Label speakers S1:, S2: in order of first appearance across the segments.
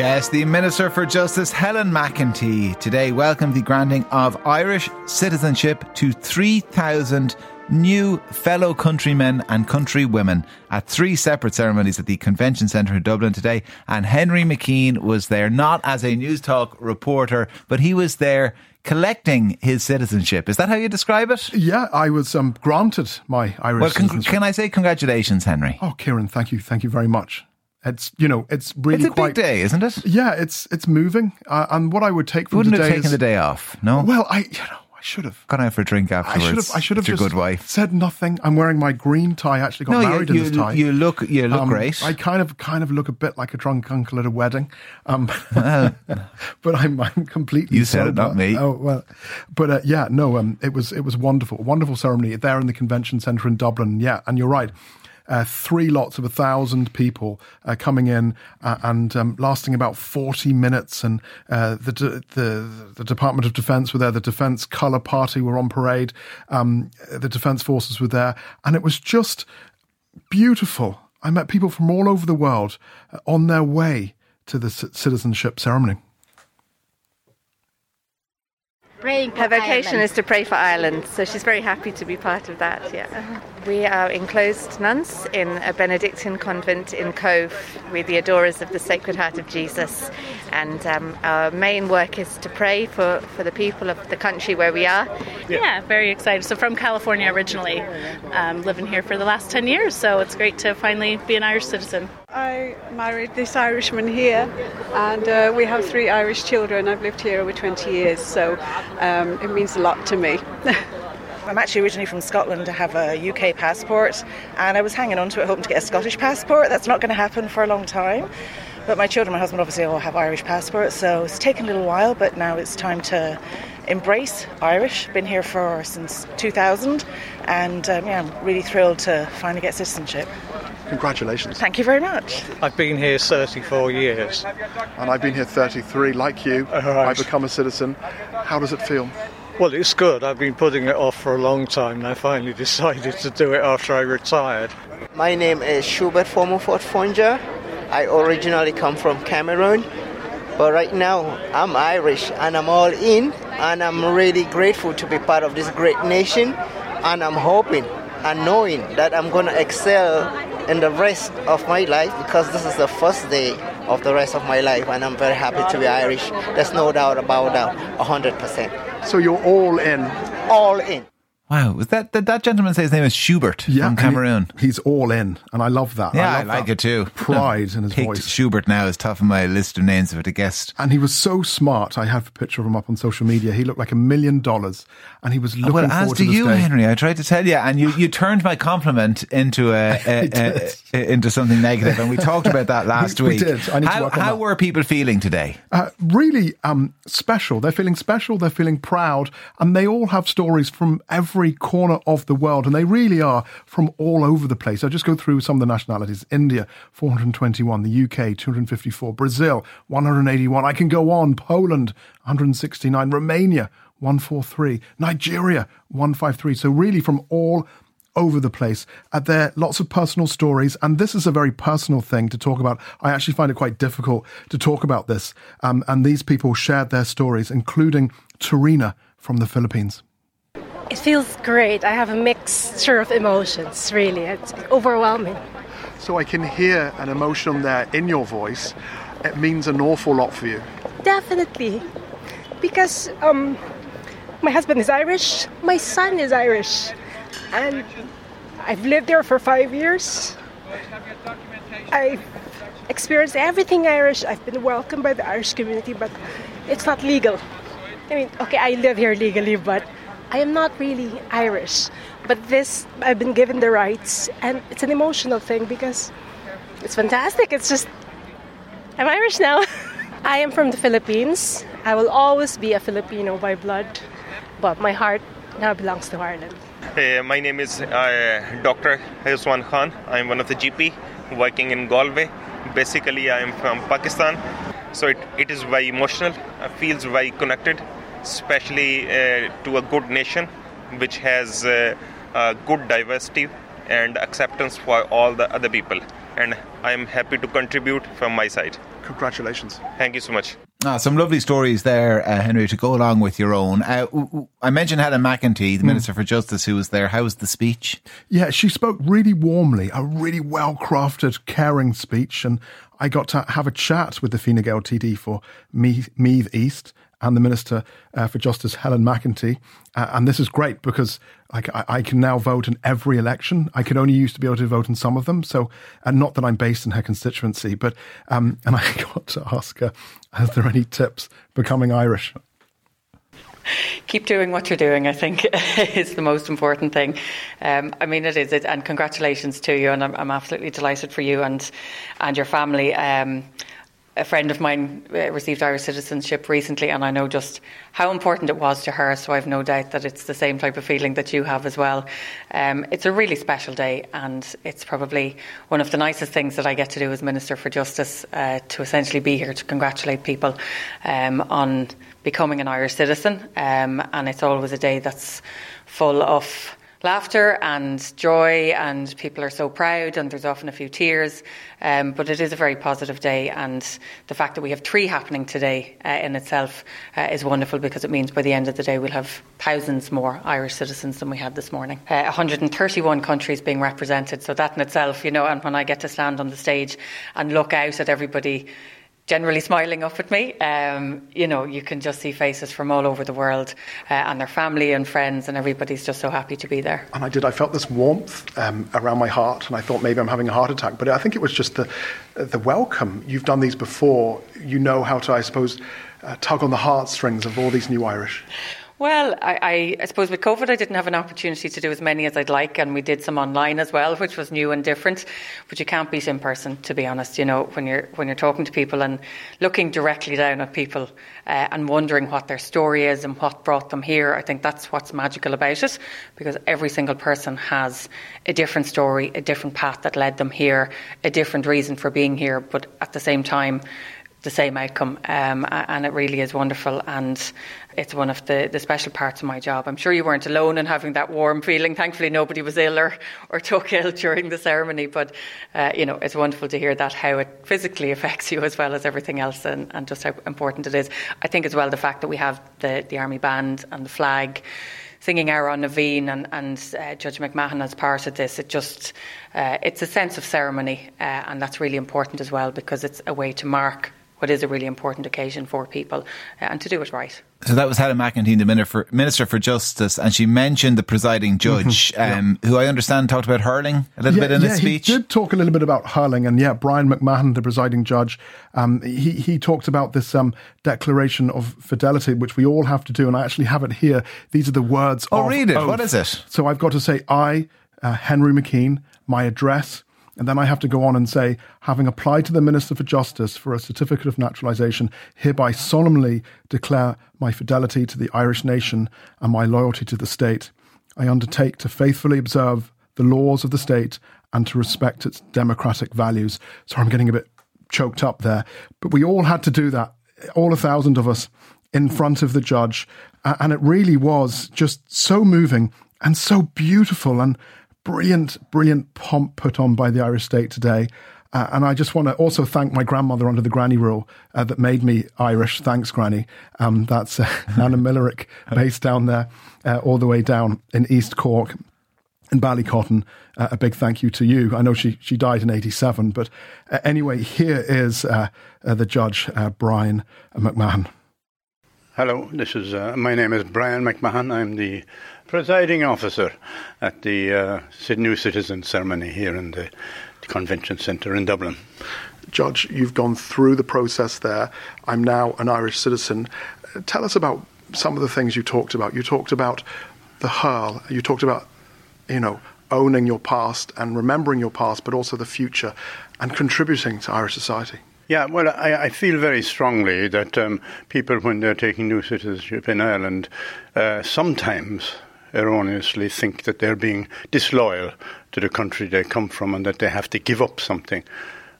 S1: Yes, the Minister for Justice Helen McEntee today welcomed the granting of Irish citizenship to 3,000 new fellow countrymen and countrywomen at three separate ceremonies at the Convention Centre in Dublin today. And Henry McKean was there, not as a Newstalk reporter, but he was there collecting his citizenship. Is that how you describe it?
S2: Yeah, I was um, granted my Irish
S1: Well, con-
S2: citizenship.
S1: can I say congratulations, Henry?
S2: Oh, Kieran, thank you, thank you very much. It's you know, it's really
S1: it's a
S2: quite
S1: big day, isn't it?
S2: Yeah, it's it's moving, uh, and what I would take from
S1: wouldn't have taken
S2: is
S1: the day off, no?
S2: well, I you know I should have.
S1: Gone out for a drink afterwards.
S2: I should have. I should have just
S1: good wife.
S2: said nothing. I'm wearing my green tie. I actually got
S1: No,
S2: married
S1: you,
S2: in this tie.
S1: you look you look
S2: Um,
S1: great.
S2: I kind of kind of look a bit like a drunk uncle at a wedding, um, but I'm I'm completely.
S1: You said it,
S2: sober.
S1: not me.
S2: Oh well, but uh, yeah, no, um, it was it was wonderful, wonderful ceremony there in the convention centre in Dublin. Yeah, and you're right. Uh, three lots of a thousand people uh, coming in uh, and um, lasting about 40 minutes. And uh, the, de- the the Department of Defence were there. The Defence Colour Party were on parade. Um, the Defence Forces were there, and it was just beautiful. I met people from all over the world uh, on their way to the c- citizenship ceremony.
S3: Praying
S4: Her vocation is to pray for Ireland, so she's very happy to be part of that. Yeah, we are enclosed nuns in a Benedictine convent in Cobh. We're the adorers of the Sacred Heart of Jesus, and um, our main work is to pray for, for the people of the country where we are.
S3: Yeah, very excited. So from California originally, um, living here for the last 10 years, so it's great to finally be an Irish citizen.
S5: I married this Irishman here, and uh, we have three Irish children. I've lived here over 20 years, so um, it means a lot to me.
S6: I'm actually originally from Scotland I have a UK passport, and I was hanging on to it, hoping to get a Scottish passport. That's not going to happen for a long time. But my children, my husband, obviously all have Irish passports, so it's taken a little while, but now it's time to embrace Irish. Been here for since 2000, and um, yeah, I'm really thrilled to finally get citizenship.
S7: Congratulations.
S6: Thank you very much.
S8: I've been here 34 years.
S7: And I've been here 33, like you.
S8: All right.
S7: I've become a citizen. How does it feel?
S8: Well, it's good. I've been putting it off for a long time and I finally decided to do it after I retired.
S9: My name is Schubert Formofort Fonja. I originally come from Cameroon, but right now I'm Irish and I'm all in, and I'm really grateful to be part of this great nation. And I'm hoping and knowing that I'm going to excel in the rest of my life because this is the first day of the rest of my life, and I'm very happy to be Irish. There's no doubt about that, 100%.
S7: So you're all in.
S9: All in.
S1: Wow, was that did that gentleman say his name is Schubert from
S2: and he-
S1: Cameroon?
S2: he's all in, and I love that.
S1: Yeah, I,
S2: love
S1: like
S2: that
S1: it too.
S2: Pride in his voice.
S1: Schubert now is top of my list of names if it a guest.
S2: And he was so smart. I have a picture of him up on social media. He looked like a million dollars, and he was looking
S1: well, as do
S2: to
S1: you,
S2: day.
S1: Henry. I tried to tell you, and you, you turned my compliment into a, a, a, into something negative, and we talked about that last
S2: We- we
S1: week.
S2: did. I need to
S1: how
S2: work on
S1: how
S2: that.
S1: were people feeling today?
S2: uh, really um, special. They're feeling special. They're feeling proud, and they all have stories from every corner of the world, and they really are from all over the place. I'll just go through some of the nationalities: India, 421; the UK, 254; Brazil, 181. I can go on. Poland, 169; Romania, 143; Nigeria, 153. So really, from all over the place. Uh, there are lots of personal stories, and this is a very personal thing to talk about. I actually find it quite difficult to talk about this. Um, and these people shared their stories, including Tarina from the Philippines.
S10: It feels great. I have a mixture of emotions, really. It's overwhelming.
S7: So I can hear an emotion there in your voice. It means an awful lot for you.
S10: Definitely. Because um, my husband is Irish, my son is Irish, and I've lived there for five years. I've experienced everything Irish. I've been welcomed by the Irish community, but it's not legal. I mean, okay, I live here legally, but I am not really Irish. But this, I've been given the rights, and it's an emotional thing because it's fantastic. It's just, I'm Irish now. I am from the Philippines. I will always be a Filipino by blood. but my heart now belongs to Ireland.
S11: Uh, my name is uh, Dr. Hezwan Khan. I'm one of the GP working in Galway. Basically, I'm from Pakistan, so it, it is very emotional. Feels very connected, especially uh, to a good nation which has uh, good diversity and acceptance for all the other people. And I'm happy to contribute from my side.
S7: Congratulations.
S11: Thank you so much.
S1: Ah, some lovely stories there, uh, Henry, to go along with your own. Uh, I mentioned Helen McEntee, the mm. Minister for Justice, who was there. How was the speech?
S2: Yeah, she spoke really warmly, a really well crafted, caring speech. And I got to have a chat with the Fine Gael TD for Meath East and the Minister uh, for Justice, Helen McEntee. Uh, and this is great because I, I, can now vote in every election. I could only used to be able to vote in some of them. So, and not that I'm based in her constituency, but, um, and I got to ask her, are there any tips becoming Irish?
S12: keep doing what you're doing, I think, is the most important thing. Um, I mean, it is, it, and congratulations to you, and I'm, I'm, absolutely delighted for you and and your family. Um, a friend of mine uh, received Irish citizenship recently, and I know just how important it was to her. So I've no doubt that it's the same type of feeling that you have as well. Um, it's a really special day, and it's probably one of the nicest things that I get to do as Minister for Justice uh, to essentially be here to congratulate people um, on becoming an Irish citizen. Um, and it's always a day that's full of laughter and joy, and people are so proud, and there's often a few tears. Um, but it is a very positive day, and the fact that we have three happening today uh, in itself uh, is wonderful because it means by the end of the day we'll have thousands more Irish citizens than we had this morning. Uh, 131 countries being represented, so that in itself, you know, and when I get to stand on the stage and look out at everybody generally smiling up at me. Um, you know, you can just see faces from all over the world uh, and their family and friends, and everybody's just so happy to be there.
S7: And I did. I felt this warmth um, around my heart, and I thought maybe I'm having a heart attack. But I think it was just the the welcome. You've done these before. You know how to, I suppose, uh, tug on the heartstrings of all these new Irish.
S12: Well, I, I, suppose with COVID, I didn't have an opportunity to do as many as I'd like, and we did some online as well, which was new and different. But you can't beat in person, to be honest. You know, when you're when you're talking to people and looking directly down at people uh, and wondering what their story is and what brought them here, I think that's what's magical about it, because every single person has a different story, a different path that led them here, a different reason for being here, but at the same time the same outcome, um, and it really is wonderful. And it's one of the, the special parts of my job. I'm sure you weren't alone in having that warm feeling. Thankfully, nobody was ill or, or took ill during the ceremony. But uh, you know, it's wonderful to hear that how it physically affects you as well as everything else, and, and just how important it is. I think as well the fact that we have the the army band and the flag singing Amhrán na bhFiann and, and uh, Judge McMahon as part of this. It just uh, it's a sense of ceremony, uh, and that's really important as well because it's a way to mark what is a really important occasion for people uh, and to do it right.
S1: So that was Helen McEntee, the Minister for, Justice, and she mentioned the presiding mm-hmm. judge, mm-hmm, yeah. um, who I understand talked about hurling a little
S2: yeah,
S1: bit in
S2: yeah,
S1: his speech.
S2: He did talk a little bit about hurling, and yeah, Brian McMahon, the presiding judge, um, he he talked about this um, declaration of fidelity, which we all have to do, and I actually have it here. These are the words.
S1: Oh,
S2: of
S1: read it.
S2: Oath.
S1: What is it?
S2: So I've got to say, I, uh, Henry McKean, my address and then I have to go on and say, having applied to the Minister for Justice for a certificate of naturalisation, hereby solemnly declare my fidelity to the Irish nation and my loyalty to the state. I undertake to faithfully observe the laws of the state and to respect its democratic values. Sorry, I'm getting a bit choked up there. But we all had to do that, all a thousand of us, in front of the judge. And it really was just so moving and so beautiful. And brilliant, brilliant pomp put on by the Irish state today. Uh, and I just want to also thank my grandmother under the granny rule uh, that made me Irish. Thanks, Granny. Um, that's uh, Anna Millerick, based down there, uh, all the way down in East Cork. In Ballycotton, uh, a big thank you to you. I know she, she died in 87, but uh, anyway, here is the judge, Brian McMahon.
S13: Hello, this is my name is Brian McMahon. I'm the presiding officer at the uh, new citizen ceremony here in the, the convention centre in Dublin.
S7: Judge, you've gone through the process there. I'm now an Irish citizen. Tell us about some of the things you talked about. You talked about the hurl. You talked about, you know, owning your past and remembering your past, but also the future and contributing to Irish society.
S13: Yeah, well, I, I feel very strongly that um, people, when they're taking new citizenship in Ireland, uh, sometimes erroneously think that they're being disloyal to the country they come from and that they have to give up something.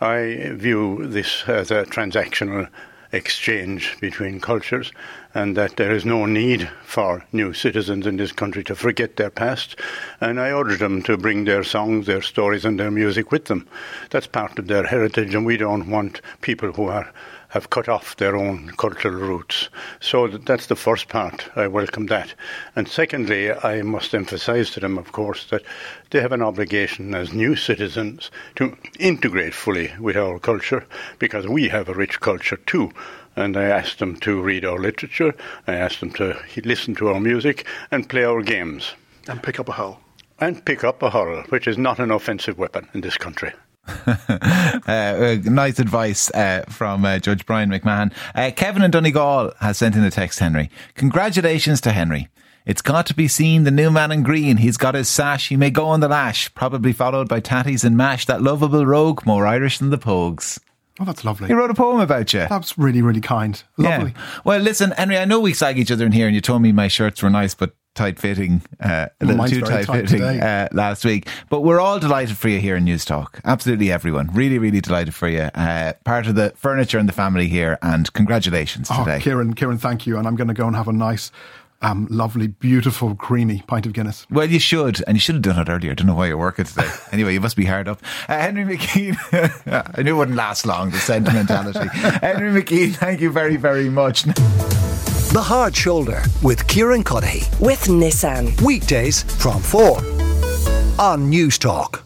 S13: I view this as a transactional exchange between cultures and that there is no need for new citizens in this country to forget their past. And I urge them to bring their songs, their stories, and their music with them. That's part of their heritage, and we don't want people who are have cut off their own cultural roots. So that's the first part. I welcome that. And secondly, I must emphasize to them, of course, that they have an obligation as new citizens to integrate fully with our culture because we have a rich culture too. And I asked them to read our literature, I asked them to listen to our music and play our games.
S7: And pick up a hurl.
S13: And pick up a hurl, which is not an offensive weapon in this country.
S1: uh, nice advice uh, from uh, Judge Brian McMahon. Uh, Kevin in Donegal has sent in a text, Henry. Congratulations to Henry. It's got to be seen, the new man in green. He's got his sash. He may go on the lash, probably followed by tatties and mash. That lovable rogue, more Irish than the Pogues.
S2: Oh, that's lovely.
S1: He wrote a poem about you.
S2: That's really, really kind. Lovely.
S1: Yeah. Well, listen, Henry, I know we slag each other in here, and you told me my shirts were nice, but tight fitting, uh, a little too tight, fitting uh, last week. But we're all delighted for you here in Newstalk. Absolutely everyone. Really, really delighted for you. Uh, part of the furniture and the family here, and congratulations
S2: oh,
S1: today.
S2: Kieran, Kieran, thank you. And I'm going to go and have a nice um, lovely, beautiful, creamy pint of Guinness.
S1: Well, you should, and you should have done it earlier. I don't know why you're working today. anyway, you must be hard up. Uh, Henry McKean, I knew it wouldn't last long, the sentimentality. Henry McKean, thank you very, very much.
S14: The Hard Shoulder with Kieran Cuddihy.
S15: With Nissan.
S14: Weekdays from 4 on Newstalk.